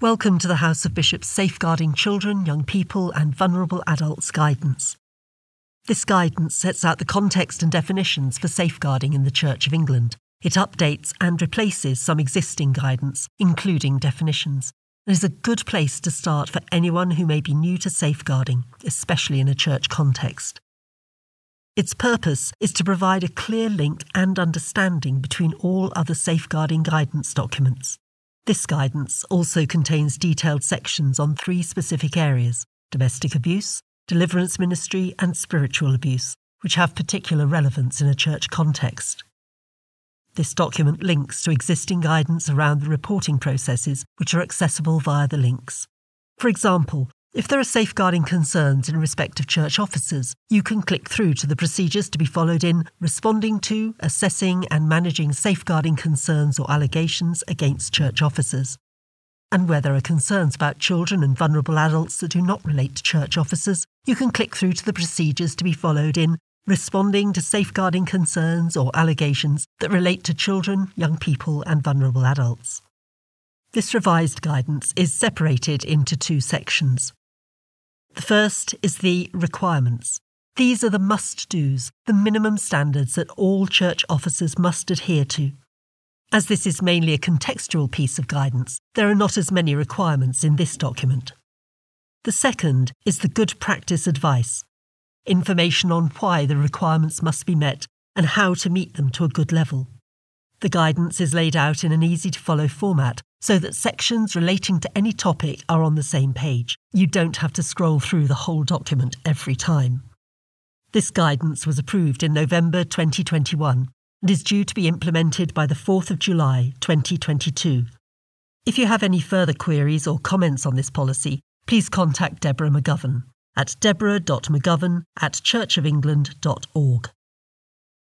Welcome to the House of Bishops Safeguarding Children, Young People and Vulnerable Adults Guidance. This guidance sets out the context and definitions for safeguarding in the Church of England. It updates and replaces some existing guidance, including definitions, and is a good place to start for anyone who may be new to safeguarding, especially in a church context. Its purpose is to provide a clear link and understanding between all other safeguarding guidance documents. This guidance also contains detailed sections on three specific areas domestic abuse, deliverance ministry, and spiritual abuse, which have particular relevance in a church context. This document links to existing guidance around the reporting processes, which are accessible via the links. For example, if there are safeguarding concerns in respect of church officers, you can click through to the procedures to be followed in responding to, assessing, and managing safeguarding concerns or allegations against church officers. And where there are concerns about children and vulnerable adults that do not relate to church officers, you can click through to the procedures to be followed in responding to safeguarding concerns or allegations that relate to children, young people, and vulnerable adults. This revised guidance is separated into two sections. The first is the requirements. These are the must do's, the minimum standards that all church officers must adhere to. As this is mainly a contextual piece of guidance, there are not as many requirements in this document. The second is the good practice advice information on why the requirements must be met and how to meet them to a good level. The guidance is laid out in an easy to follow format so that sections relating to any topic are on the same page. You don't have to scroll through the whole document every time. This guidance was approved in November 2021 and is due to be implemented by the 4th of July 2022. If you have any further queries or comments on this policy, please contact Deborah McGovern at deborah.mcgovern at churchofengland.org.